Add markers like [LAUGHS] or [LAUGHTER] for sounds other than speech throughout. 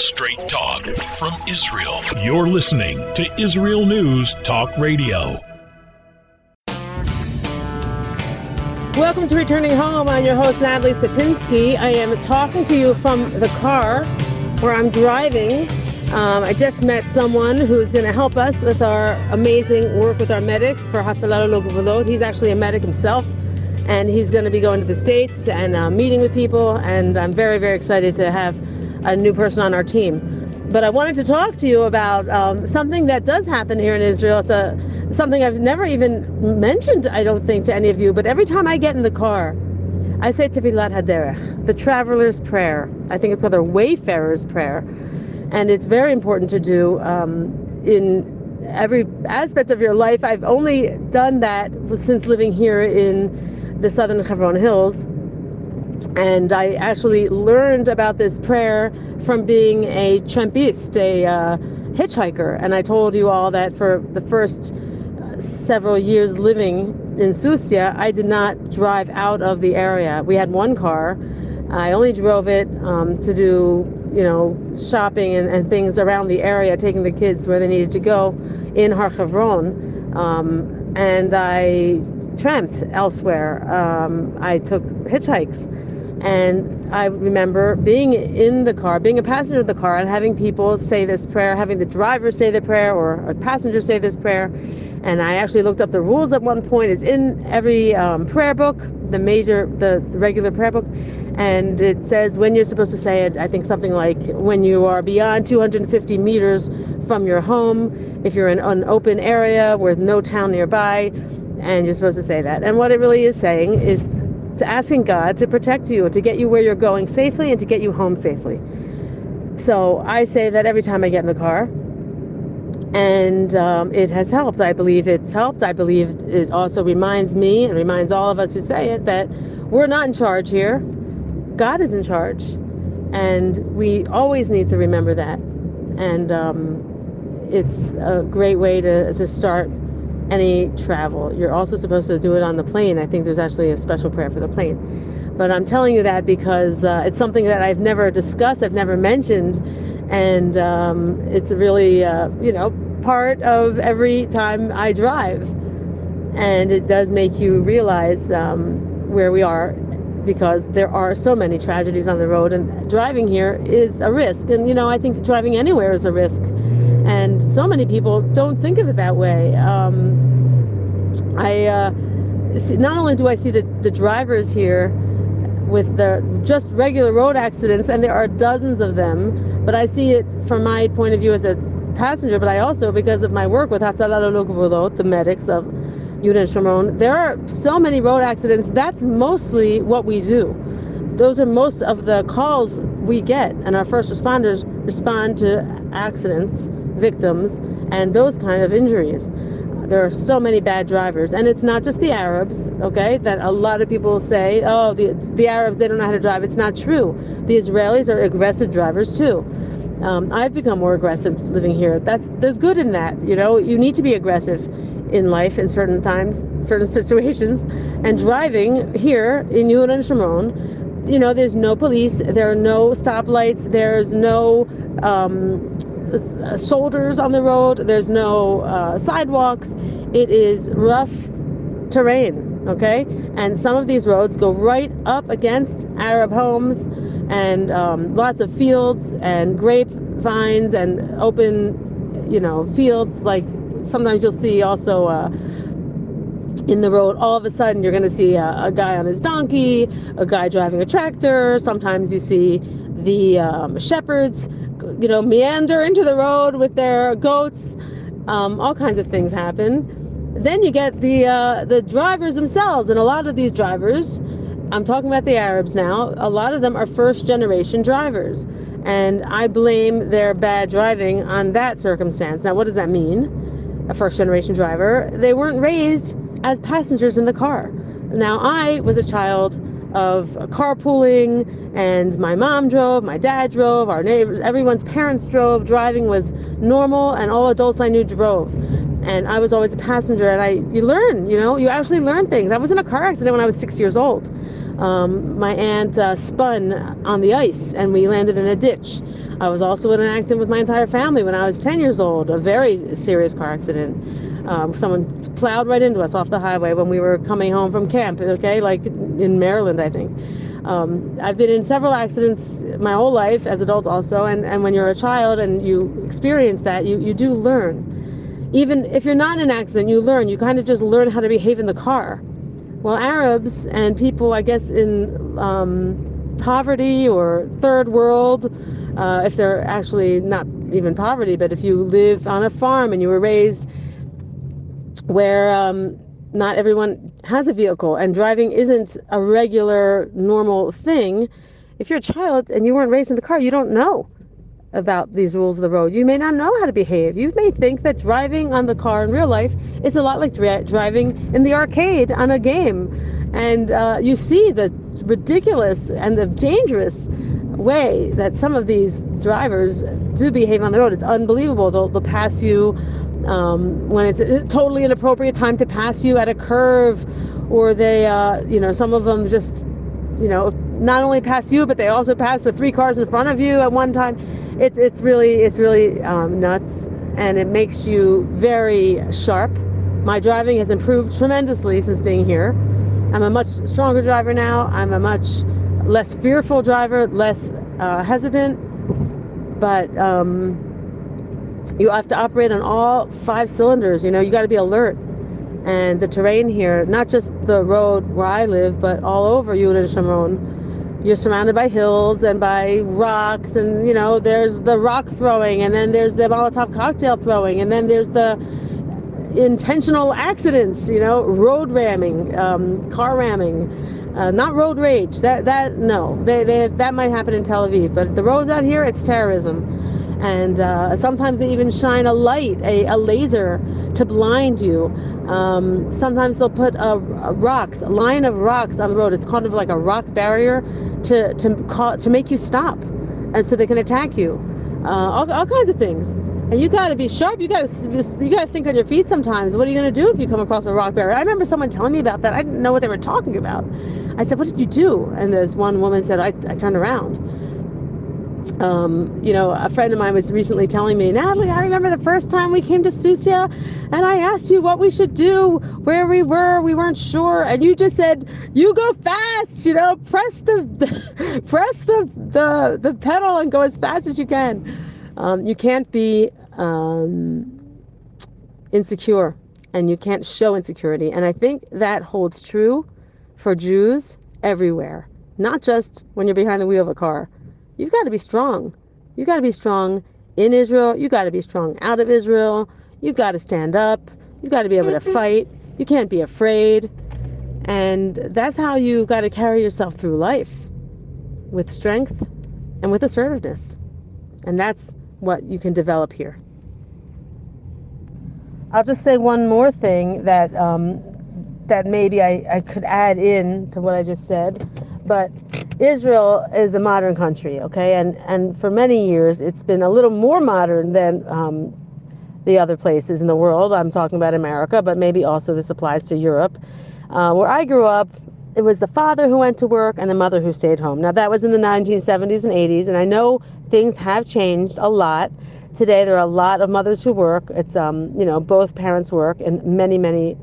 Straight talk from Israel. You're listening to Israel News Talk Radio. Welcome to Returning Home. I'm your host, Natalie Sapinski. I am talking to you from the car where I'm driving. Um, I just met someone who's going to help us with our amazing work with our medics for Hatzalah Lelo He's actually a medic himself and he's going to be going to the States and uh, meeting with people. And I'm very, very excited to have a new person on our team. But I wanted to talk to you about um, something that does happen here in Israel. It's a something I've never even mentioned, I don't think, to any of you. But every time I get in the car, I say Tefillat Haderech, the traveler's prayer. I think it's called a wayfarer's prayer. And it's very important to do um, in every aspect of your life. I've only done that since living here in the southern Hebron Hills. And I actually learned about this prayer from being a trempist, a uh, hitchhiker. And I told you all that for the first uh, several years living in Susia, I did not drive out of the area. We had one car. I only drove it um, to do, you know, shopping and, and, things around the area, taking the kids where they needed to go in Har Hebron. Um, and I tramped elsewhere. Um, I took hitchhikes. And I remember being in the car, being a passenger of the car, and having people say this prayer, having the driver say the prayer or a passenger say this prayer. And I actually looked up the rules at one point. It's in every um, prayer book, the major, the, the regular prayer book. And it says when you're supposed to say it, I think something like when you are beyond 250 meters from your home, if you're in an open area with no town nearby, and you're supposed to say that. And what it really is saying is asking God to protect you, to get you where you're going safely, and to get you home safely. So I say that every time I get in the car, and um, it has helped. I believe it's helped. I believe it also reminds me and reminds all of us who say it that we're not in charge here. God is in charge, and we always need to remember that. And um, it's a great way to, to start any travel. You're also supposed to do it on the plane. I think there's actually a special prayer for the plane. But I'm telling you that because uh, it's something that I've never discussed, I've never mentioned, and um, it's really, uh, you know, part of every time I drive. And it does make you realize um, where we are because there are so many tragedies on the road, and driving here is a risk. And, you know, I think driving anywhere is a risk and so many people don't think of it that way. Um, I uh, see, not only do I see the, the drivers here with the just regular road accidents, and there are dozens of them, but I see it from my point of view as a passenger, but I also, because of my work with Hatzalah the medics of Shomron, there are so many road accidents. That's mostly what we do. Those are most of the calls we get, and our first responders respond to accidents victims and those kind of injuries. There are so many bad drivers, and it's not just the Arabs, okay? That a lot of people say, oh, the, the Arabs, they don't know how to drive. It's not true. The Israelis are aggressive drivers too. Um, I've become more aggressive living here. That's there's good in that, you know. You need to be aggressive in life in certain times, certain situations, and driving here in Yehuda and Shomron, you know, there's no police, there are no stoplights, there's no um, shoulders on the road. There's no uh, sidewalks. It is rough terrain, okay? And some of these roads go right up against Arab homes and um, lots of fields and grapevines and open, you know, fields. Like sometimes you'll see also uh, in the road, all of a sudden you're going to see a, a, guy on his donkey, a guy driving a tractor. Sometimes you see the um, shepherds you know, meander into the road with their goats. Um, all kinds of things happen. Then you get the uh, the drivers themselves, and a lot of these drivers, I'm talking about the Arabs now. A lot of them are first generation drivers, and I blame their bad driving on that circumstance. Now, what does that mean? A first generation driver, they weren't raised as passengers in the car. Now, I was a child of carpooling and my mom drove my dad drove our neighbors everyone's parents drove. Driving was normal and all adults i knew drove. And i was always a passenger and i you learn you know? You actually learn things. I was in a car accident when i was six years old. Um, my aunt uh, spun on the ice and we landed in a ditch. I was also in an accident with my entire family when I was 10 years old, a very serious car accident. Um, someone plowed right into us off the highway when we were coming home from camp, okay, like in Maryland, I think. Um, I've been in several accidents my whole life, as adults also, and, and when you're a child and you experience that, you, you do learn. Even if you're not in an accident, you learn. You kind of just learn how to behave in the car. Well, Arabs and people, I guess, in um, poverty or third world, uh, if they're actually not even poverty, but if you live on a farm and you were raised where um, not everyone has a vehicle and driving isn't a regular, normal thing, if you're a child and you weren't raised in the car, you don't know about these rules of the road. You may not know how to behave. You may think that driving on the car in real life is a lot like dri- driving in the arcade on a game. And uh, you see the ridiculous and the dangerous way that some of these drivers do behave on the road. It's unbelievable. They'll, they'll pass you um, when it's a totally inappropriate time to pass you at a curve, or they, uh, you know, some of them just, you know, not only pass you, but they also pass the three cars in front of you at one time. It's it's really it's really um, nuts, and it makes you very sharp. My driving has improved tremendously since being here. I'm a much stronger driver now. I'm a much less fearful driver, less uh, hesitant, but um, you have to operate on all five cylinders. You know, you got to be alert. And the terrain here, not just the road where I live, but all over Yehuda Shomron, you're surrounded by hills and by rocks, and you know, there's the rock throwing, and then there's the Molotov cocktail throwing, and then there's the intentional accidents, you know, road ramming, um, car ramming. Uh, not road rage. That that no, they, they that might happen in Tel Aviv, but the roads out here, it's terrorism and uh, sometimes they even shine a light, a, a laser, to blind you. Um, sometimes they'll put a, a, rocks, a line of rocks on the road. It's kind of like a rock barrier to to call, to make you stop, and so they can attack you. Uh, all, all kinds of things. And you got to be sharp. You got to you got to think on your feet sometimes. What are you to do if you come across a rock barrier? I remember someone telling me about that. I didn't know what they were talking about. I said, "What did you do?" And this one woman said, "I, I turned around." Um, you know, a friend of mine was recently telling me, Natalie, I remember the first time we came to Susia and I asked you what we should do, where we were, we weren't sure, and you just said, "You go fast, you know, press the, [LAUGHS] press the, the the pedal and go as fast as you can." Um, you can't be um, insecure, and you can't show insecurity, and I think that holds true for Jews everywhere, not just when you're behind the wheel of a car You've got to be strong. You've got to be strong in Israel. You've got to be strong out of Israel. You've got to stand up. You've got to be able to fight. You can't be afraid. And that's how you got to carry yourself through life with strength and with assertiveness. And that's what you can develop here. I'll just say one more thing that um, that maybe I, I could add in to what I just said. But Israel is a modern country, okay, and and for many years it's been a little more modern than um, the other places in the world. I'm talking about America, but maybe also this applies to Europe. Uh, where I grew up, it was the father who went to work and the mother who stayed home. Now that was in the 1970s and 80s, and I know things have changed a lot. Today there are a lot of mothers who work. It's um, you know both parents work in many many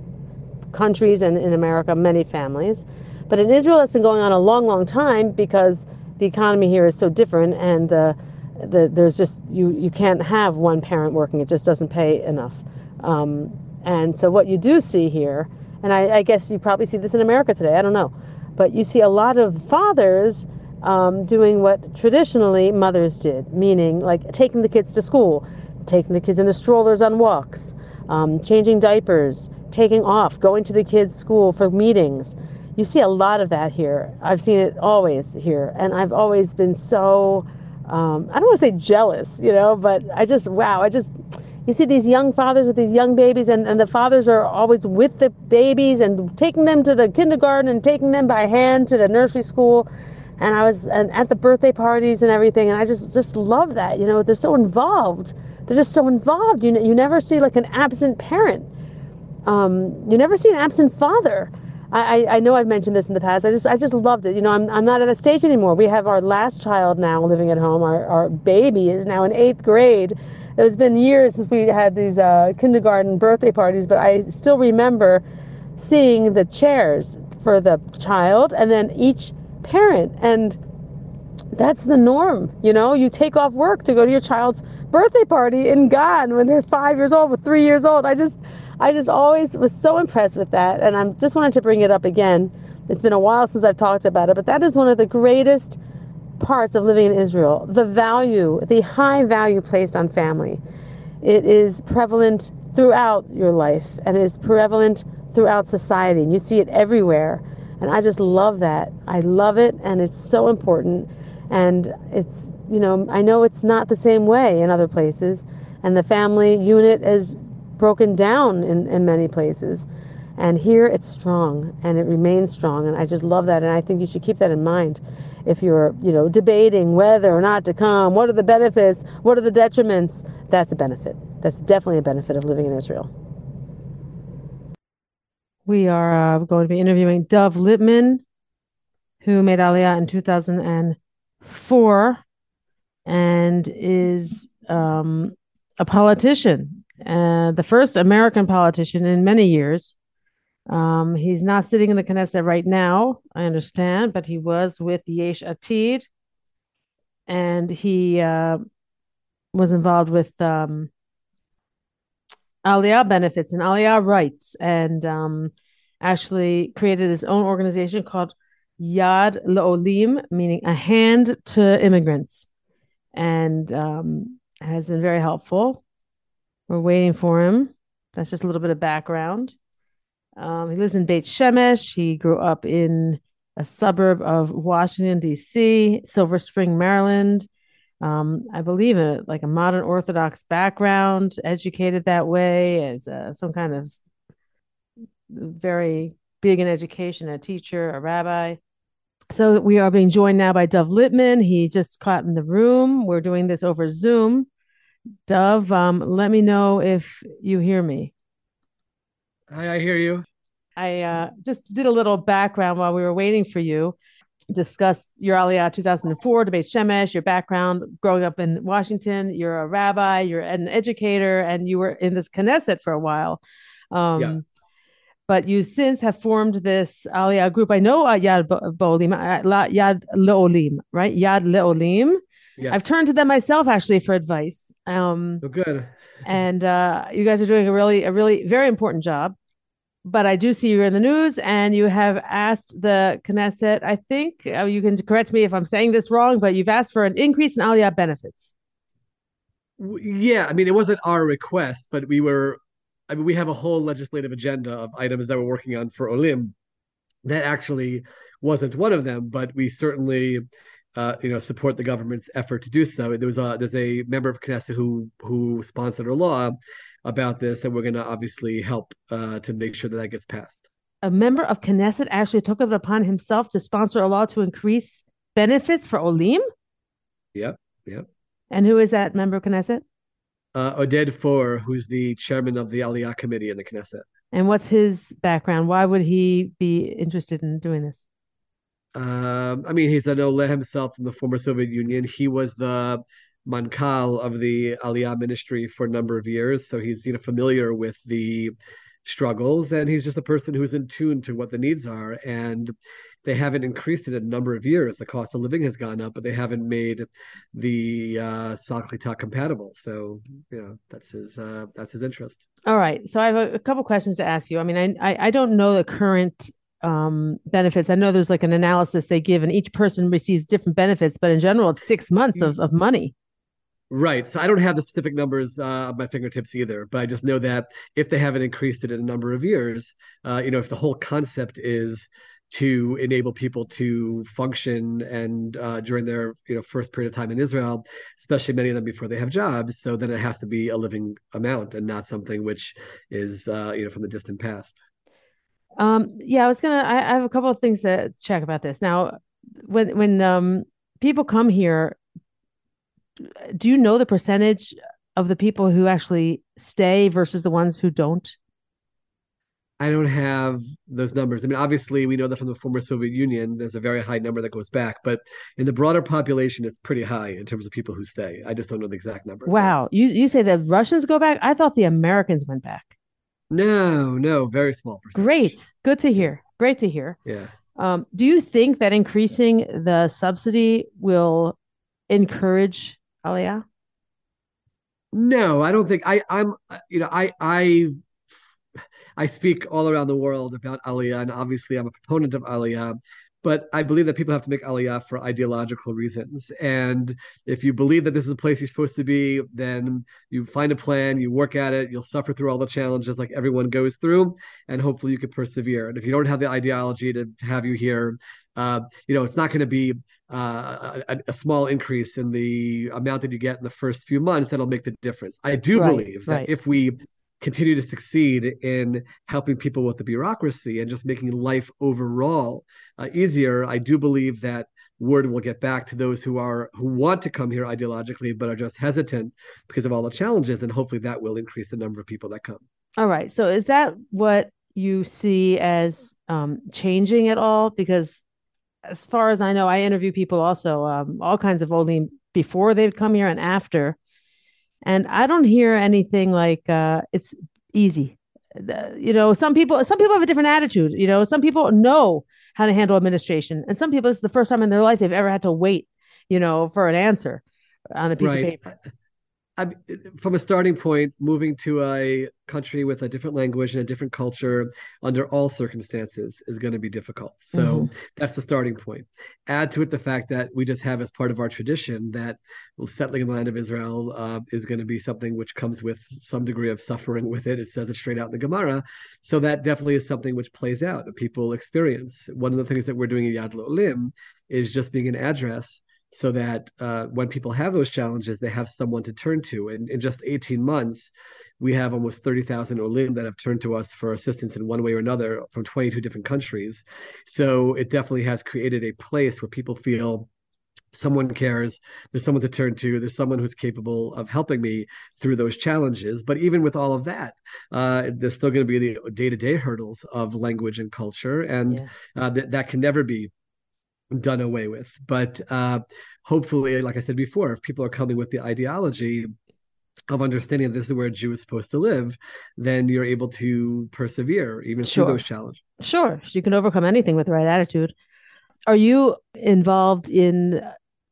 countries and in America many families. But in Israel, it's been going on a long, long time because the economy here is so different, and the, the there's just you you can't have one parent working; it just doesn't pay enough. Um, and so what you do see here, and I, I, guess you probably see this in America today. I don't know, but you see a lot of fathers um, doing what traditionally mothers did, meaning like taking the kids to school, taking the kids in the strollers on walks, um, changing diapers, taking off, going to the kids' school for meetings you see a lot of that here. I've seen it always here, and I've always been so um, I don't want to say jealous, you know, but I just wow, I just you see these young fathers with these young babies, and, and the fathers are always with the babies and taking them to the kindergarten and taking them by hand to the nursery school. And I was and at the birthday parties and everything, and I just just love that. You know, they're so involved. They're just so involved. You you never see like an absent parent. Um, you never see an absent father. I, I know I've mentioned this in the past. I just I just loved it. You know, I'm I'm not at a stage anymore. We have our last child now living at home. Our our baby is now in eighth grade. It's been years since we had these uh, kindergarten birthday parties, but I still remember seeing the chairs for the child and then each parent and that's the norm you know? You take off work to go to your child's birthday party in Ghana when they're five years old with three years old. I just I just always was so impressed with that and I just wanted to bring it up again. It's been a while since I've talked about it but that is one of the greatest parts of living in Israel the value the high value placed on family. It is prevalent throughout your life and it is prevalent throughout society and you see it everywhere and I just love that. I love it and it's so important and it's you know I know it's not the same way in other places. And the family unit is broken down in, in many places. And here it's strong and it remains strong and I just love that. And I think you should keep that in mind. If you're you know debating whether or not to come what are the benefits what are the detriments that's a benefit. That's definitely a benefit of living in Israel. We are uh, going to be interviewing Dov Lipman who made Aliyah in 2000 and is um, a politician uh, the first American politician in many years. Um, he's not sitting in the Knesset right now, I understand, but he was with Yesh Atid, and he uh, was involved with um, Aliyah benefits and Aliyah rights, and um, actually created his own organization called Yad Le'olim, meaning a hand to immigrants, and um, has been very helpful. We're waiting for him. That's just a little bit of background. Um, he lives in Beit Shemesh. He grew up in a suburb of Washington, D.C., Silver Spring, Maryland. Um, I believe in like a modern Orthodox background, educated that way as some kind of very big in education, a teacher, a rabbi. So we are being joined now by Dov Lipman. He just caught in the room. We're doing this over Zoom. Dov, um, let me know if you hear me. Hi, I hear you. I uh, just did a little background while we were waiting for you. Discuss your Aliyah 2004 debate Shemesh, your background growing up in Washington. You're a rabbi, you're an educator, and you were in this Knesset for a while. Um, yeah. But you since have formed this Aliyah group. I know uh, Yad Bo'olim, uh, Yad Le'olim, right? Yad Le'olim. Yes. I've turned to them myself actually for advice. Um, oh, good. and uh, you guys are doing a really, a really very important job. But I do see you're in the news, and you have asked the Knesset. I think uh, you can correct me if I'm saying this wrong, but you've asked for an increase in Aliyah benefits. Yeah, I mean, it wasn't our request, but we were. I mean, we have a whole legislative agenda of items that we're working on for Olim. That actually wasn't one of them, but we certainly uh, you know, support the government's effort to do so. There was a there's a member of Knesset who who sponsored a law about this, and we're going to obviously help uh, to make sure that that gets passed. A member of Knesset actually took it upon himself to sponsor a law to increase benefits for Olim. Yep, yep. And who is that member of Knesset? Uh, Oded Forer, who's the chairman of the Aliyah committee in the Knesset. And what's his background? Why would he be interested in doing this? Um, I mean, he's an Ole himself from the former Soviet Union. He was the mankal of the Aliyah ministry for a number of years, so he's you know familiar with the struggles, and he's just a person who's in tune to what the needs are. And they haven't increased it in a number of years. The cost of living has gone up, but they haven't made the uh, sal klita compatible. So you know that's his uh, that's his interest. All right. So I have a, a couple questions to ask you. I mean, I I, I don't know the current um, benefits. I know there's like an analysis they give, and each person receives different benefits, but in general, it's six months of, of money. Right. So I don't have the specific numbers uh, at my fingertips either, but I just know that if they haven't increased it in a number of years, uh, you know, if the whole concept is to enable people to function and uh, during their you know first period of time in Israel, especially many of them before they have jobs, so then it has to be a living amount and not something which is uh, you know from the distant past. Um, yeah, I was gonna. I, I have a couple of things to check about this. Now, when when um people come here, do you know the percentage of the people who actually stay versus the ones who don't? I don't have those numbers. I mean, obviously, we know that from the former Soviet Union, there's a very high number that goes back, but in the broader population, it's pretty high in terms of people who stay. I just don't know the exact number. Wow, you you say the Russians go back? I thought the Americans went back. No, no, very small percentage. Great, good to hear. Great to hear. Yeah. Um, do you think that increasing the subsidy will encourage Aliyah? No, I don't think I. I'm. You know, I. I I speak all around the world about Aliyah, and obviously I'm a proponent of Aliyah. But I believe that people have to make Aliyah for ideological reasons. And if you believe that this is a place you're supposed to be, then you find a plan, you work at it, you'll suffer through all the challenges like everyone goes through, and hopefully you can persevere. And if you don't have the ideology to, to have you here, uh, you know, it's not going to be uh, a, a, small increase in the amount that you get in the first few months that'll make the difference. I do right, believe that right. if we continue to succeed in helping people with the bureaucracy and just making life overall uh, easier, I do believe that word will get back to those who are who want to come here ideologically but are just hesitant because of all the challenges and hopefully that will increase the number of people that come. All right. So is that what you see as um, changing at all? Because as far as i know i interview people also um, all kinds of olim before they've come here and after and I don't hear anything like uh, it's easy. you know, some people some people have a different attitude. You know, some people know how to handle administration, and some people it's the first time in their life they've ever had to wait. You know, for an answer on a piece right. of paper. I, from a starting point, moving to a country with a different language and a different culture under all circumstances is going to be difficult. So mm-hmm. that's the starting point. Add to it the fact that we just have as part of our tradition that settling in the land of Israel uh, is going to be something which comes with some degree of suffering with it. It says it straight out in the Gemara. So that definitely is something which plays out, people experience. One of the things that we're doing in Yad Olim is just being an address so that uh, when people have those challenges, they have someone to turn to. And in just 18 months, we have almost 30,000 Olim that have turned to us for assistance in one way or another from 22 different countries. So it definitely has created a place where people feel someone cares there's someone to turn to there's someone who's capable of helping me through those challenges but even with all of that uh, there's still going to be the day-to-day hurdles of language and culture and yeah. uh, th- that can never be done away with. But uh, hopefully, like I said before, if people are coming with the ideology of understanding that this is where a Jew is supposed to live, then you're able to persevere even sure. through those challenges. Sure, you can overcome anything with the right attitude. Are you involved in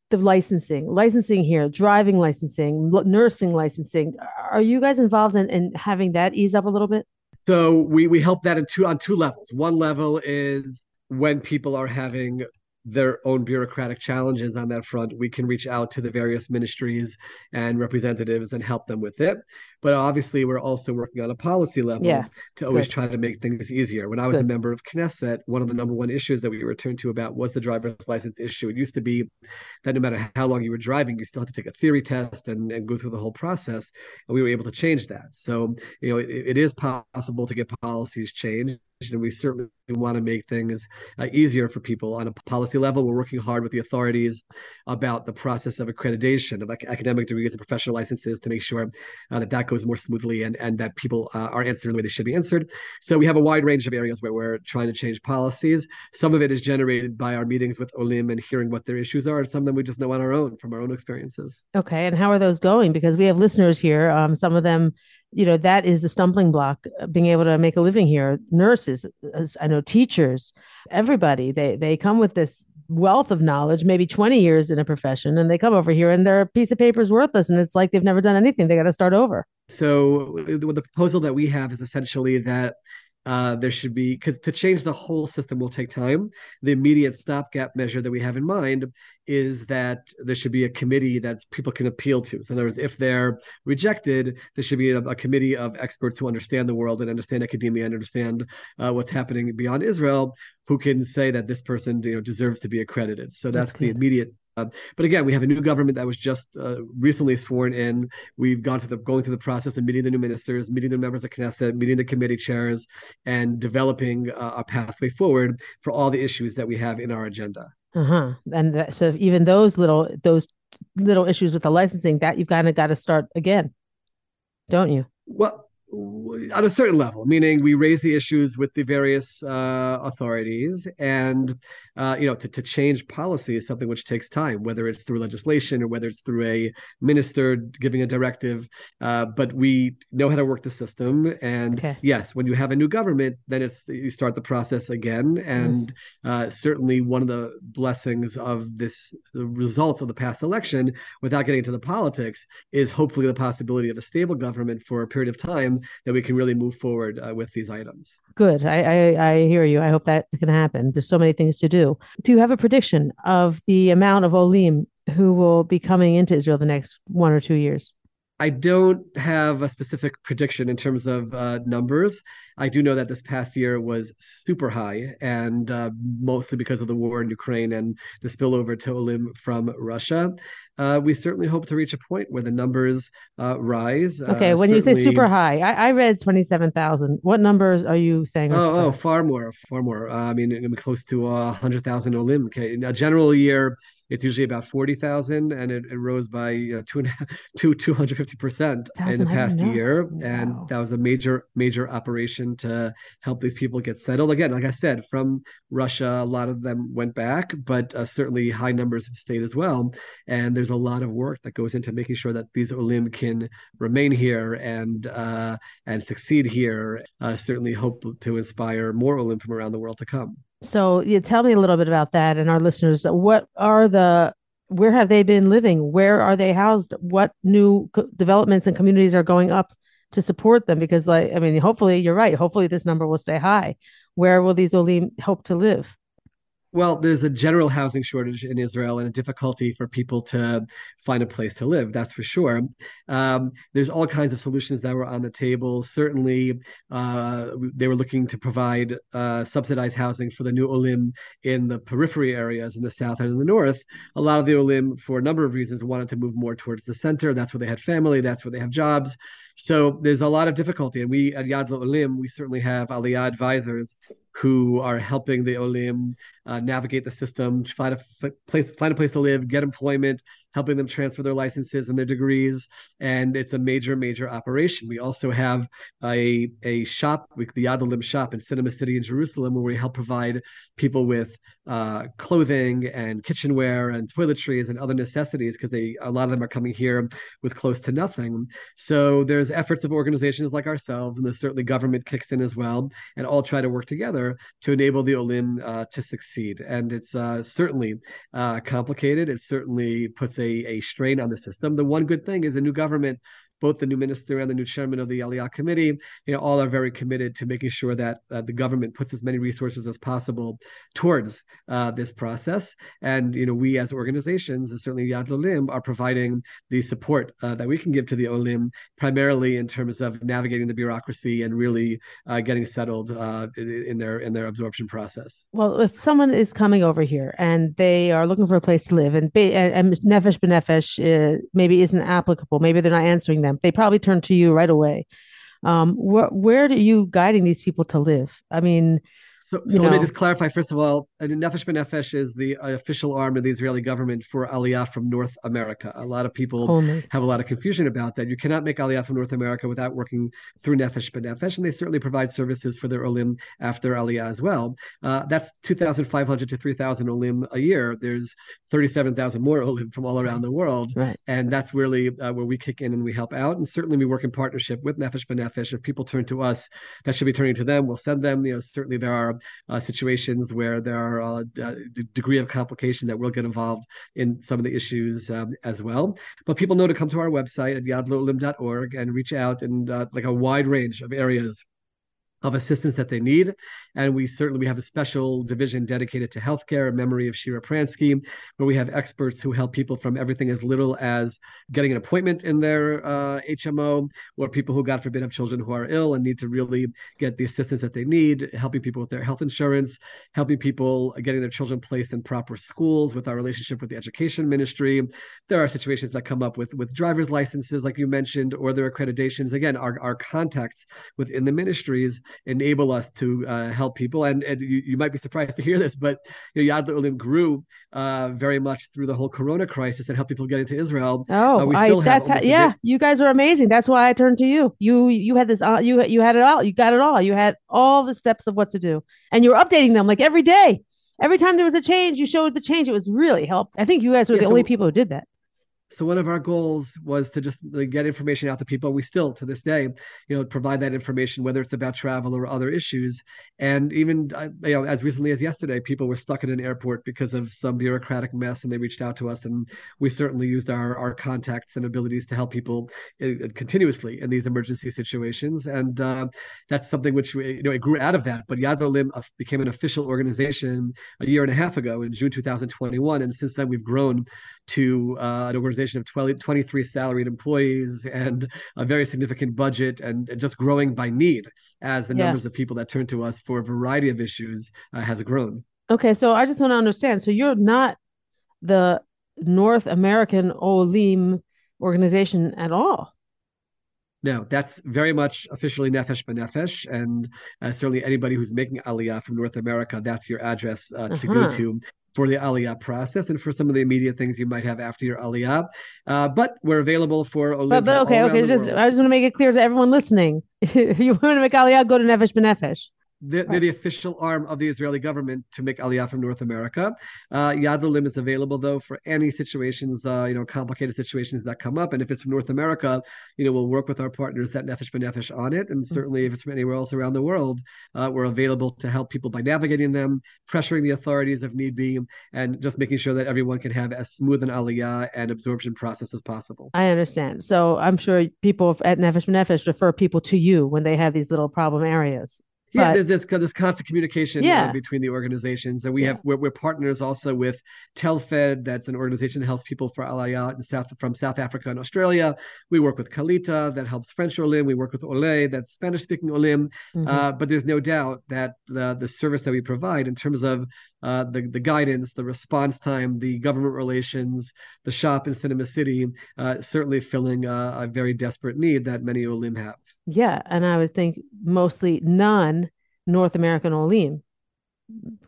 the licensing, licensing here, driving licensing, nursing licensing? Are you guys involved in, in having that ease up a little bit? So we we help that in two on two levels. One level is when people are having their own bureaucratic challenges on that front, we can reach out to the various ministries and representatives and help them with it. But obviously, we're also working on a policy level yeah, to always good. try to make things easier. When I was good. a member of Knesset, one of the number one issues that we returned to about was the driver's license issue. It used to be that no matter how long you were driving, you still had to take a theory test and, and go through the whole process. And we were able to change that. So, you know, it, it is possible to get policies changed and we certainly want to make things uh, easier for people on a policy level. We're working hard with the authorities about the process of accreditation of academic degrees and professional licenses to make sure uh, that that goes more smoothly and, and that people uh, are answered the way they should be answered. So we have a wide range of areas where we're trying to change policies. Some of it is generated by our meetings with Olim and hearing what their issues are, and some of them we just know on our own from our own experiences. Okay, and how are those going? Because we have listeners here. Um, some of them you know that is the stumbling block uh, being able to make a living here nurses i know teachers everybody they they come with this wealth of knowledge maybe 20 years in a profession and they come over here and their piece of paper is worthless and it's like they've never done anything they got to start over so the proposal that we have is essentially that uh, there should be because to change the whole system will take time. The immediate stopgap measure that we have in mind is that there should be a committee that people can appeal to. So in other words, if they're rejected, there should be a, a committee of experts who understand the world and understand academia and understand uh, what's happening beyond Israel, who can say that this person you know deserves to be accredited. So that's, that's the immediate uh, but again, we have a new government that was just uh, recently sworn in. We've gone through the going through the process of meeting the new ministers, meeting the members of Knesset, meeting the committee chairs, and developing uh, a pathway forward for all the issues that we have in our agenda. Uh huh. And that, so even those little those little issues with the licensing, that you've kind of got to start again, don't you? Well, on a certain level, meaning we raise the issues with the various uh, authorities, and uh, you know, to, to change policy is something which takes time, whether it's through legislation or whether it's through a minister giving a directive. Uh, but we know how to work the system, and okay. yes, when you have a new government, then it's you start the process again. And mm. certainly, one of the blessings of this the results of the past election, without getting into the politics, is hopefully the possibility of a stable government for a period of time that we can really move forward uh, with these items. Good. I, I, I hear you. I hope that can happen. There's so many things to do. Do you have a prediction of the amount of Olim who will be coming into Israel the next one or two years? I don't have a specific prediction in terms of uh, numbers. I do know that this past year was super high, and uh, mostly because of the war in Ukraine and the spillover to Olim from Russia. Uh, we certainly hope to reach a point where the numbers uh, rise. Uh, okay, when certainly... you say super high, I, I read twenty-seven thousand. What numbers are you saying? Oh, oh, far more, far more. Uh, I mean, close to hundred thousand Olim. Okay, in a general year it's usually about 40,000 and it, it rose by know, two and [LAUGHS] two, 250% in the past year. Wow. And that was a major, major operation to help these people get settled. Again, like I said, from Russia, a lot of them went back, but uh, certainly high numbers have stayed as well. And there's a lot of work that goes into making sure that these Olim can remain here and uh, and succeed here. Uh, certainly hope to inspire more Olim from around the world to come. So, you tell me a little bit about that and our listeners. What are the where have they been living? Where are they housed? What new co- developments and communities are going up to support them? Because, like, I mean, hopefully you're right. Hopefully this number will stay high. Where will these Olim hope to live? Well, there's a general housing shortage in Israel and a difficulty for people to find a place to live. That's for sure. Um, there's all kinds of solutions that were on the table. Certainly, uh, they were looking to provide uh, subsidized housing for the new Olim in the periphery areas in the south and in the north. A lot of the Olim, for a number of reasons, wanted to move more towards the center. That's where they had family. That's where they have jobs. So there's a lot of difficulty. And we at Yad Olim, we certainly have Aliyah advisors who are helping the Olim uh, navigate the system, find a place, find a place to live, get employment, helping them transfer their licenses and their degrees. And it's a major, major operation. We also have a, a shop, the Yad Olim shop in Cinema City in Jerusalem, where we help provide people with uh, clothing and kitchenware and toiletries and other necessities because they a lot of them are coming here with close to nothing. So there's efforts of organizations like ourselves, and there's certainly government kicks in as well, and all try to work together to enable the Olim uh, to succeed. And it's uh, certainly uh, complicated. It certainly puts a strain on the system. The one good thing is the new government both the new minister and the new chairman of the Aliyah committee, you know, all are very committed to making sure that uh, the government puts as many resources as possible towards uh, this process. And you know, we as organizations, and certainly Yad Olim, are providing the support uh, that we can give to the Olim, primarily in terms of navigating the bureaucracy and really uh, getting settled uh, in their in their absorption process. Well, if someone is coming over here and they are looking for a place to live, and, and, and Nefesh B'Nefesh uh, maybe isn't applicable, maybe they're not answering them they probably turn to you right away. Um, wh- where are you guiding these people to live? I mean, so, so let me just clarify first of all, Nefesh B'Nefesh is the official arm of the Israeli government for Aliyah from North America. A lot of people Only. have a lot of confusion about that. You cannot make Aliyah from North America without working through Nefesh B'Nefesh, and they certainly provide services for their Olim after Aliyah as well. Uh, that's 2,500 to 3,000 Olim a year. There's 37,000 more Olim from all around the world, right. and that's really uh, where we kick in and we help out. And certainly we work in partnership with Nefesh B'Nefesh. If people turn to us, that should be turning to them. We'll send them. You know, certainly there are uh, situations where there are a uh, uh, degree of complication that will get involved in some of the issues um, as well. But people know to come to our website at yadlolim.org and reach out in uh, like a wide range of areas of assistance that they need. And we certainly we have a special division dedicated to healthcare in memory of Shira Pransky, where we have experts who help people from everything as little as getting an appointment in their uh, HMO, or people who, God forbid, have children who are ill and need to really get the assistance that they need, helping people with their health insurance, helping people getting their children placed in proper schools with our relationship with the education ministry. There are situations that come up with with driver's licenses, like you mentioned, or their accreditations. Again, our, our contacts within the ministries enable us to uh, help people. And, and you, you, might be surprised to hear this, but you know, Yad Olim grew uh, very much through the whole Corona crisis and helped people get into Israel. Oh, uh, I, that's how, yeah. You guys are amazing. That's why I turned to you. You you had this. Uh, you you had it all. You got it all. You had all the steps of what to do, and you were updating them like every day. Every time there was a change, you showed the change. It was really helped. I think you guys were yeah, the so, only people who did that so one of our goals was to just get information out to people. We still to this day you know provide that information whether it's about travel or other issues. And even uh, you know as recently as yesterday people were stuck in an airport because of some bureaucratic mess and they reached out to us and we certainly used our our contacts and abilities to help people uh, continuously in these emergency situations. And uh, that's something which we, you know it grew out of that. But Yad Olim uh, became an official organization a year and a half ago in June 2021 and since then we've grown to uh, an organization of 12, 23 salaried employees and a very significant budget and, just growing by need as the yeah. numbers of people that turn to us for a variety of issues uh, has grown. Okay, so I just want to understand. So you're not the North American Olim organization at all. No, that's very much officially Nefesh B'Nefesh, and uh, certainly anybody who's making Aliyah from North America, that's your address uh, to uh-huh. go to for the Aliyah process and for some of the immediate things you might have after your Aliyah. Uh, but we're available for But, but okay, okay. Just. I just want to make it clear to everyone listening. [LAUGHS] you want to make Aliyah, go to Nefesh B'Nefesh. They're, they're, the official arm of the Israeli government to make Aliyah from North America. Uh, Yad Olim is available though for any situations, uh, you know, complicated situations that come up. And if it's from North America, you know, we'll work with our partners at Nefesh B'Nefesh on it. And certainly, if it's from anywhere else around the world, uh, we're available to help people by navigating them, pressuring the authorities if need be, and just making sure that everyone can have as smooth an Aliyah and absorption process as possible. I understand. So I'm sure people at Nefesh B'Nefesh refer people to you when they have these little problem areas yeah but, there's this this constant communication uh, yeah. uh, between the organizations and we yeah. have we're, we're, partners also with telfed that's an organization that helps people for aliyah in south from south africa and australia we work with Qualita that helps french olim we work with ole that's spanish speaking olim mm-hmm. uh, but there's no doubt that the the service that we provide in terms of uh, the, the guidance, the response time, the government relations, the shop in Cinema City, uh, certainly filling a, a, very desperate need that many Olim have. Yeah, and I would think mostly non North American Olim.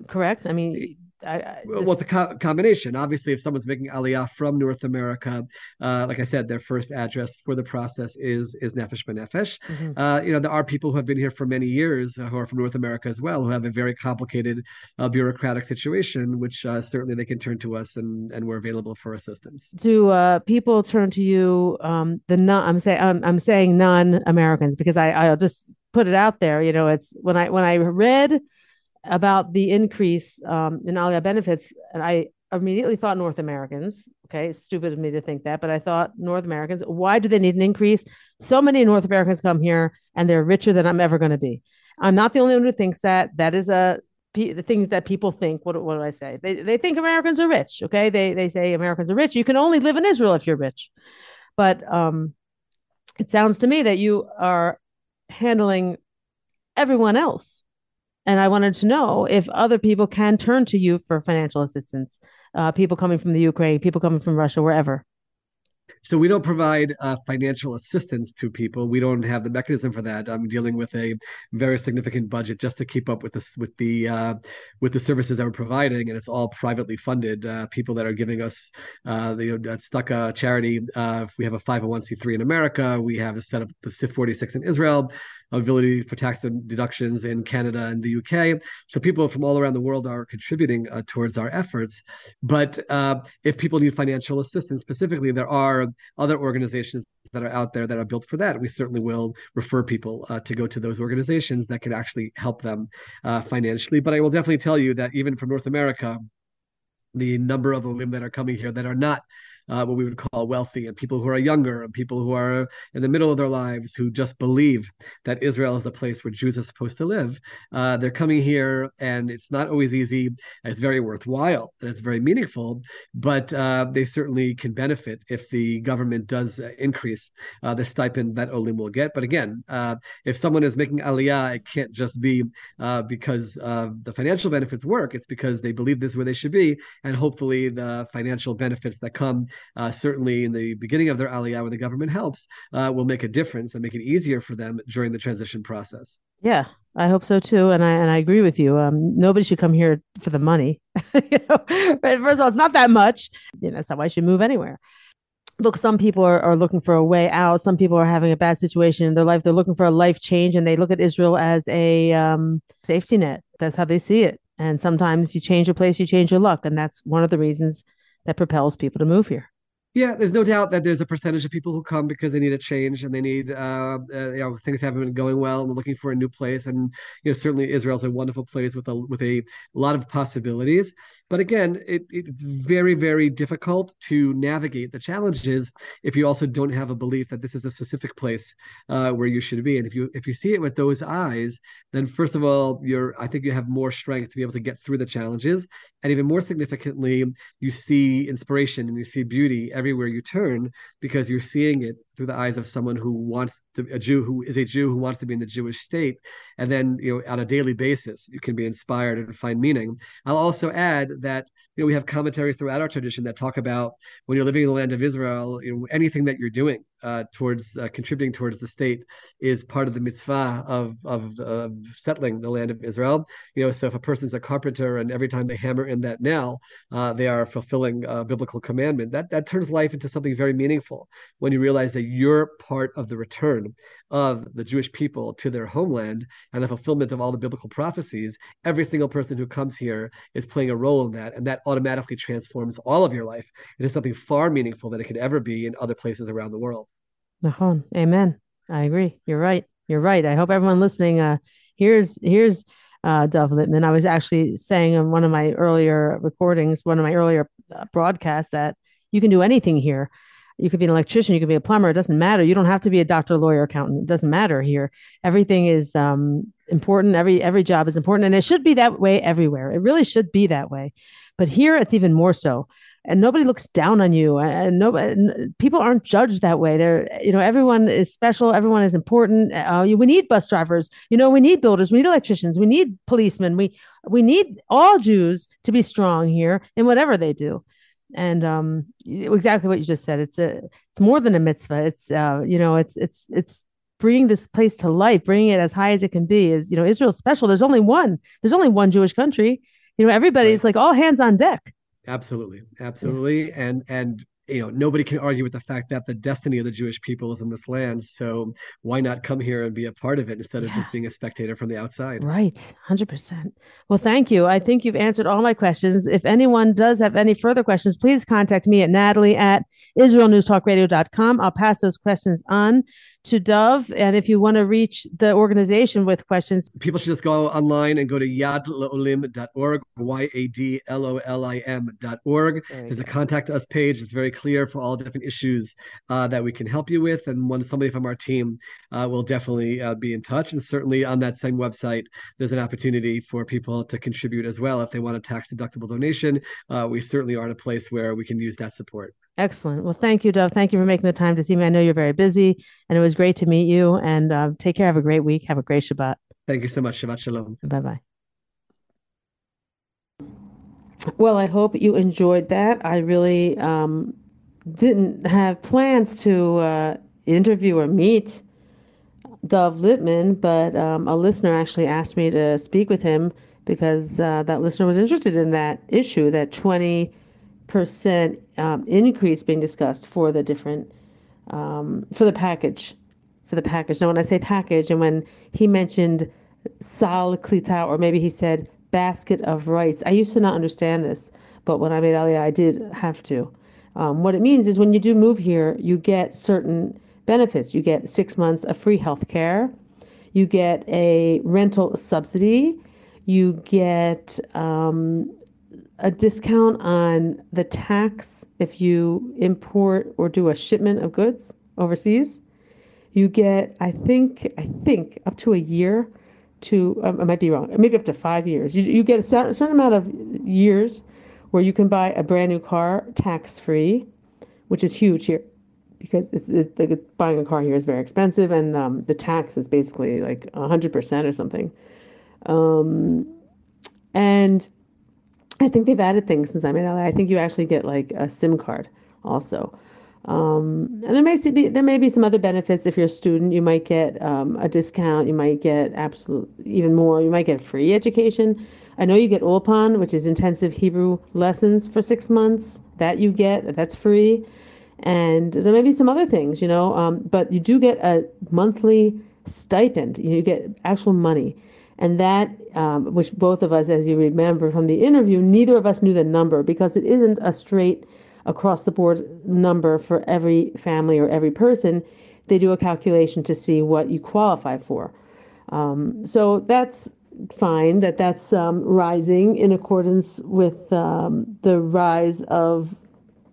Correct? I mean, I, I just... well, it's a co- combination. Obviously, if someone's making Aliyah from North America, uh, like I said, their first address for the process is is Nefesh B'Nefesh. Mm-hmm. Uh, you know, there are people who have been here for many years uh, who are from North America as well, who have a very complicated uh, bureaucratic situation, which uh, certainly they can turn to us, and and we're available for assistance. Do uh, people turn to you? Um, the non, I'm saying I'm, I'm saying non Americans because I I'll just put it out there. You know, it's when I when I read about the increase um, in Aliyah benefits, and I immediately thought North Americans. Okay, stupid of me to think that, but I thought North Americans. Why do they need an increase? So many North Americans come here, and they're richer than I'm ever going to be. I'm not the only one who thinks that. That is a the things that people think. What, what do I say? They they think Americans are rich. Okay, they they say Americans are rich. You can only live in Israel if you're rich. But um, it sounds to me that you are handling everyone else and I wanted to know if other people can turn to you for financial assistance, uh, people coming from the Ukraine, people coming from Russia, wherever. So we don't provide uh, financial assistance to people. We don't have the mechanism for that. I'm dealing with a very significant budget just to keep up with this with the uh, with the services that we're providing, and it's all privately funded. Uh, people that are giving us uh, the you Tzedakah charity. Uh, we have a 501c3 in America. We have a set up the Seif 46 in Israel ability for tax deductions in Canada and the UK. So people from all around the world are contributing uh, towards our efforts. But uh, if people need financial assistance specifically, there are other organizations that are out there that are built for that. We certainly will refer people uh, to go to those organizations that can actually help them uh, financially. But I will definitely tell you that even from North America, the number of women that are coming here that are not uh, what we would call wealthy, and people who are younger, and people who are in the middle of their lives who just believe that Israel is the place where Jews are supposed to live. Uh, they're coming here, and it's not always easy. It's very worthwhile and it's very meaningful, but uh, they certainly can benefit if the government does increase uh, the stipend that Olim will get. But again, uh, if someone is making aliyah, it can't just be uh, because the financial benefits work. It's because they believe this is where they should be, and hopefully the financial benefits that come uh, certainly in the beginning of their aliyah when the government helps uh, will make a difference and make it easier for them during the transition process. Yeah, I hope so too, and I and I agree with you. Um, nobody should come here for the money. [LAUGHS] you know, first of all, it's not that much. You know, so why should move anywhere. Look, some people are, are looking for a way out. Some people are having a bad situation in their life. They're looking for a life change, and they look at Israel as a um, safety net. That's how they see it. And sometimes you change your place, you change your luck, and that's one of the reasons that propels people to move here. Yeah, there's no doubt that there's a percentage of people who come because they need a change and they need, uh, uh, you know, things haven't been going well and looking for a new place. And you know, certainly Israel's a wonderful place with a with a lot of possibilities. But again, it, it's very, very difficult to navigate the challenges if you also don't have a belief that this is a specific place uh, where you should be. And if you if you see it with those eyes, then first of all, you're I think you have more strength to be able to get through the challenges. And even more significantly, you see inspiration and you see beauty everywhere you turn because you're seeing it through the eyes of someone who wants to a Jew who is a Jew who wants to be in the Jewish state, and then you know on a daily basis you can be inspired and find meaning. I'll also add that you know we have commentaries throughout our tradition that talk about when you're living in the land of Israel, you know anything that you're doing uh, towards uh, contributing towards the state is part of the mitzvah of, of, of settling the land of Israel. You know, so if a person's a carpenter and every time they hammer in that nail, uh, they are fulfilling a biblical commandment. That that turns life into something very meaningful when you realize that you're part of the return of the Jewish people to their homeland and the fulfillment of all the biblical prophecies. Every single person who comes here is playing a role in that, and that automatically transforms all of your life into something far meaningful than it could ever be in other places around the world. Nahon. Amen. I agree. You're right. You're right. I hope everyone listening uh here's here's uh Dov Lipman. I was actually saying in one of my earlier recordings, one of my earlier uh, broadcasts that you can do anything here. You could be an electrician, you could be a plumber, it doesn't matter. You don't have to be a doctor, lawyer, accountant. It doesn't matter here. Everything is um important. Every every job is important and it should be that way everywhere. It really should be that way. But here it's even more so and nobody looks down on you and nobody people aren't judged that way they're you know everyone is special everyone is important uh, we need bus drivers you know we need builders we need electricians we need policemen we we need all jews to be strong here in whatever they do and um exactly what you just said. It's a it's more than a mitzvah. It's uh you know it's it's it's bringing this place to life bringing it as high as it can be. Is you know israel's special. There's only one. There's only one jewish country. You know everybody's right. like all hands on deck. Absolutely, absolutely, yeah. and and you know nobody can argue with the fact that the destiny of the Jewish people is in this land. So why not come here and be a part of it instead yeah. of just being a spectator from the outside? Right, hundred percent. Well, thank you. I think you've answered all my questions. If anyone does have any further questions, please contact me at Natalie at IsraelNewsTalkRadio.com. I'll pass those questions on to Dov. And if you want to reach the organization with questions, people should just go online and go to yadlolim.org, Y A D L O L I M.org. There's a contact us page. It's very clear for all different issues uh, that we can help you with. And when somebody from our team uh, will definitely uh, be in touch. And certainly on that same website, there's an opportunity for people to contribute as well. If they want a tax deductible donation, uh, we certainly are in a place where we can use that support. Excellent. Well, thank you, Dov. Thank you for making the time to see me. I know you're very busy, and it was great to meet you. And uh, take care. Have a great week. Have a great Shabbat. Thank you so much. Shabbat Shalom. Bye bye. Well, I hope you enjoyed that. I really um, didn't have plans to uh, interview or meet Dov Lipman, but um, a listener actually asked me to speak with him because uh, that listener was interested in that issue, that 20- percent um, increase being discussed for the different um, for the package for the package. Now, when I say package, and when he mentioned sal klita, or maybe he said basket of rice, I used to not understand this, but when I made Aliyah, I did have to. Um, what it means is when you do move here, you get certain benefits. You get six months of free health care. You get a rental subsidy. You get um, a discount on the tax if you import or do a shipment of goods overseas. You get, I think, I think up to a year to, um, I might be wrong, maybe up to five years. You, you get a certain amount of years where you can buy a brand new car tax free, which is huge here because it's, it's, like buying a car here is very expensive and um, the tax is basically like 100% or something. Um, and I think they've added things since I'm in LA. I think you actually get like a SIM card also. Um, and there may be there may be some other benefits if you're a student. You might get um, a discount. You might get absolute even more. You might get free education. I know you get Ulpan, which is intensive Hebrew lessons for six months. That you get. That's free. And there may be some other things, you know. Um, but you do get a monthly stipend. You get actual money. And that, um, which both of us, as you remember from the interview, neither of us knew the number because it isn't a straight across the board number for every family or every person. They do a calculation to see what you qualify for. Um, so that's fine that that's um, rising in accordance with um, the rise of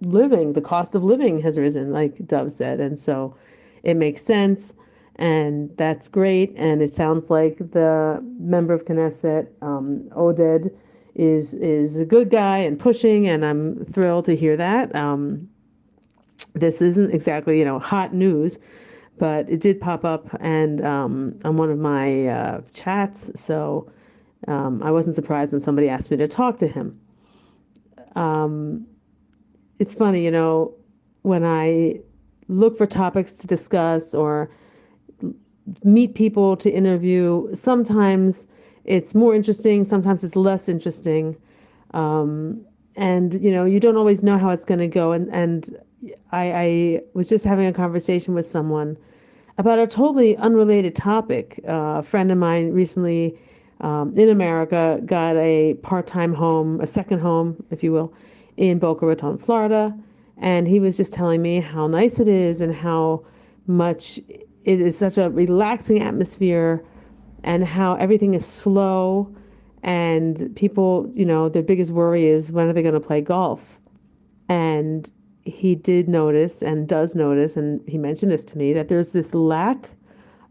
living. The cost of living has risen, like Dov said. And so it makes sense. And that's great. And it sounds like the member of Knesset, um, Oded, is is a good guy and pushing, and I'm thrilled to hear that. Um, this isn't exactly you know hot news, but it did pop up and um, on one of my uh, chats, so um, I wasn't surprised when somebody asked me to talk to him. Um, it's funny, you know, when I look for topics to discuss or meet people to interview, sometimes it's more interesting, sometimes it's less interesting. Um, and you know, you don't always know how it's going to go. And and I, I was just having a conversation with someone about a totally unrelated topic. Uh, a friend of mine recently um, in America got a part-time home, a second home, if you will, in Boca Raton, Florida, and he was just telling me how nice it is and how much it is such a relaxing atmosphere and how everything is slow and people, you know, their biggest worry is when are they going to play golf? And he did notice and does notice, and he mentioned this to me, that there's this lack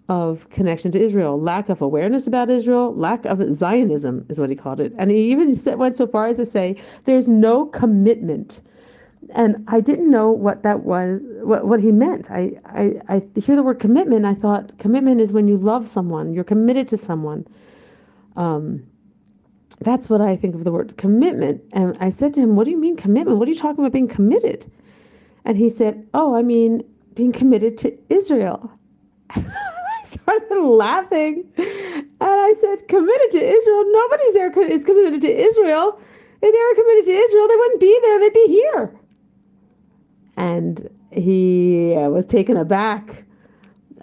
of connection to Israel, lack of awareness about Israel, lack of Zionism is what he called it. And he even went so far as to say there's no commitment and I didn't know what that was, what, what he meant. I, I, I hear the word commitment. I thought commitment is when you love someone, you're committed to someone. Um, that's what I think of the word commitment. And I said to him, What do you mean commitment? What are you talking about being committed? And he said, Oh, I mean being committed to Israel. [LAUGHS] I started laughing. And I said, Committed to Israel? Nobody's there is committed to Israel. If they were committed to Israel, they wouldn't be there, they'd be here and he uh, was taken aback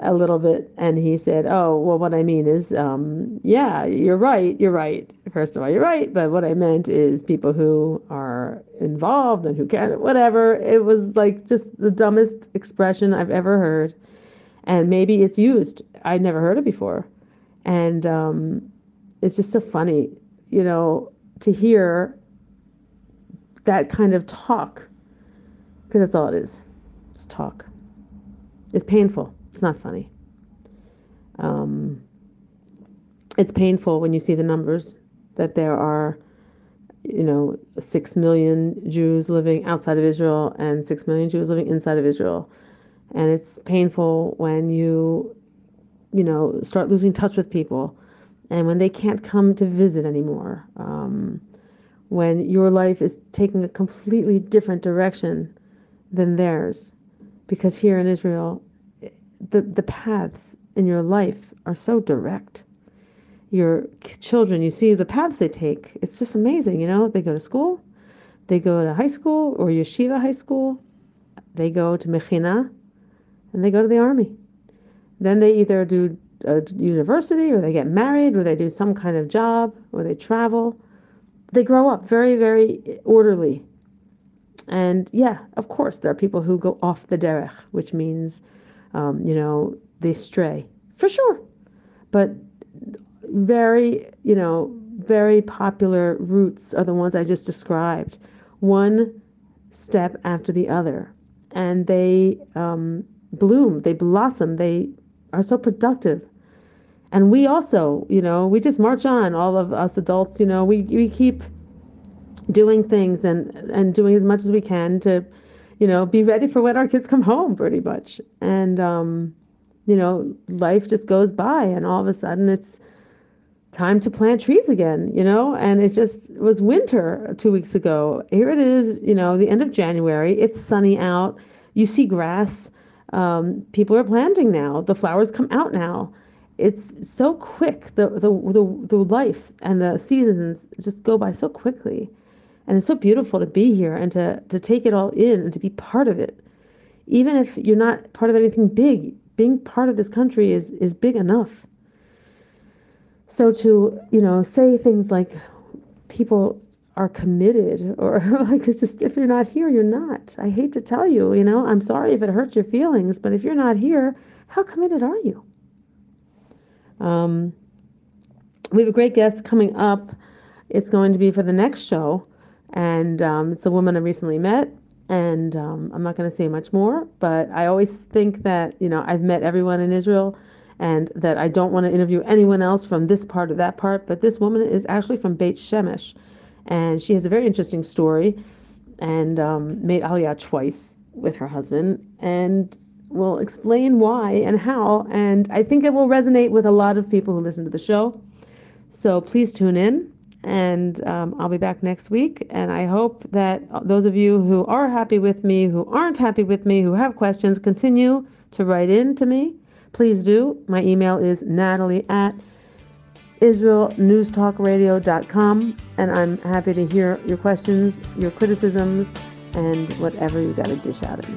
a little bit and he said oh well what i mean is um, yeah you're right you're right. First of all you're right but what i meant is people who are involved and who can whatever. It was like just the dumbest expression i've ever heard and maybe it's used. I'd never heard it before. And um, it's just so funny you know to hear that kind of talk because that's all it is. It's talk. It's painful. It's not funny. Um, it's painful when you see the numbers that there are, you know, six million Jews living outside of Israel and six million Jews living inside of Israel. And it's painful when you, you know, start losing touch with people and when they can't come to visit anymore. Um, when your life is taking a completely different direction than theirs. Because here in Israel, the, the paths in your life are so direct. Your children, you see the paths they take. It's just amazing, you know? They go to school, they go to high school or yeshiva high school, they go to mechina, and they go to the army. Then they either do a university or they get married or they do some kind of job or they travel. They grow up very, very orderly and yeah, of course, there are people who go off the derech, which means, um, you know, they stray for sure. But very, you know, very popular routes are the ones I just described, one step after the other, and they um, bloom, they blossom, they are so productive. And we also, you know, we just march on. All of us adults, you know, we we keep doing things and and doing as much as we can to you know be ready for when our kids come home pretty much and um you know life just goes by and all of a sudden it's time to plant trees again you know and it just was winter two weeks ago here it is you know the end of january it's sunny out You see grass. Um, people are planting now. The flowers come out now. It's so quick. The, the the the life and the seasons just go by so quickly, and it's so beautiful to be here and to to take it all in and to be part of it. Even if you're not part of anything big, being part of this country is is big enough. So to you know say things like people are committed or [LAUGHS] like it's just if you're not here you're not i hate to tell you you know i'm sorry if it hurts your feelings but if you're not here how committed are you um, we have a great guest coming up it's going to be for the next show and um, it's a woman i recently met and um, i'm not going to say much more but i always think that you know i've met everyone in israel and that i don't want to interview anyone else from this part or that part but this woman is actually from beit shemesh and she has a very interesting story and um, made Aliyah twice with her husband and will explain why and how. And I think it will resonate with a lot of people who listen to the show. So please tune in, and um, I'll be back next week. And I hope that those of you who are happy with me, who aren't happy with me, who have questions, continue to write in to me. Please do. My email is natalie at israelnewstalkradio.com, and I'm happy to hear your questions, your criticisms, and whatever you got to dish out me.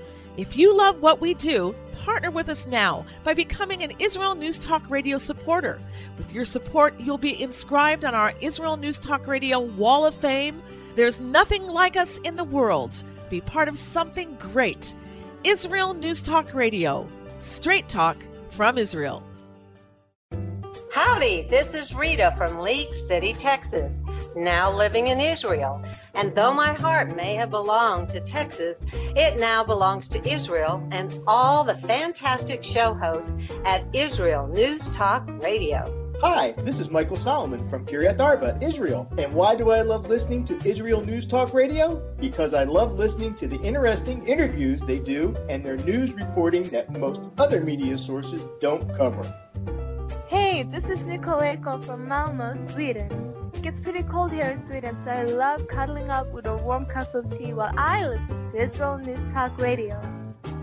If you love what we do, partner with us now by becoming an Israel News Talk Radio supporter. With your support, you'll be inscribed on our Israel News Talk Radio Wall of Fame. There's nothing like us in the world. Be part of something great. Israel News Talk Radio. Straight talk from Israel. Howdy, this is Rita from League City, Texas, now living in Israel. And though my heart may have belonged to Texas, it now belongs to Israel and all the fantastic show hosts at Israel News Talk Radio. Hi, this is Michael Solomon from Kiryat Arba, Israel. And why do I love listening to Israel News Talk Radio? Because I love listening to the interesting interviews they do and their news reporting that most other media sources don't cover. Hey, this is Nicoleko from Malmo, Sweden. It gets pretty cold here in Sweden, so I love cuddling up with a warm cup of tea while I listen to Israel News Talk Radio.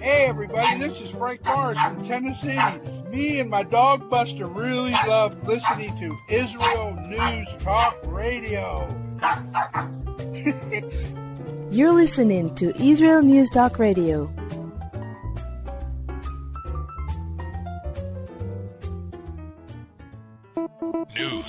Hey everybody, this is Frank Morris from Tennessee. Me and my dog Buster really love listening to Israel News Talk Radio. [LAUGHS] You're listening to Israel News Talk Radio.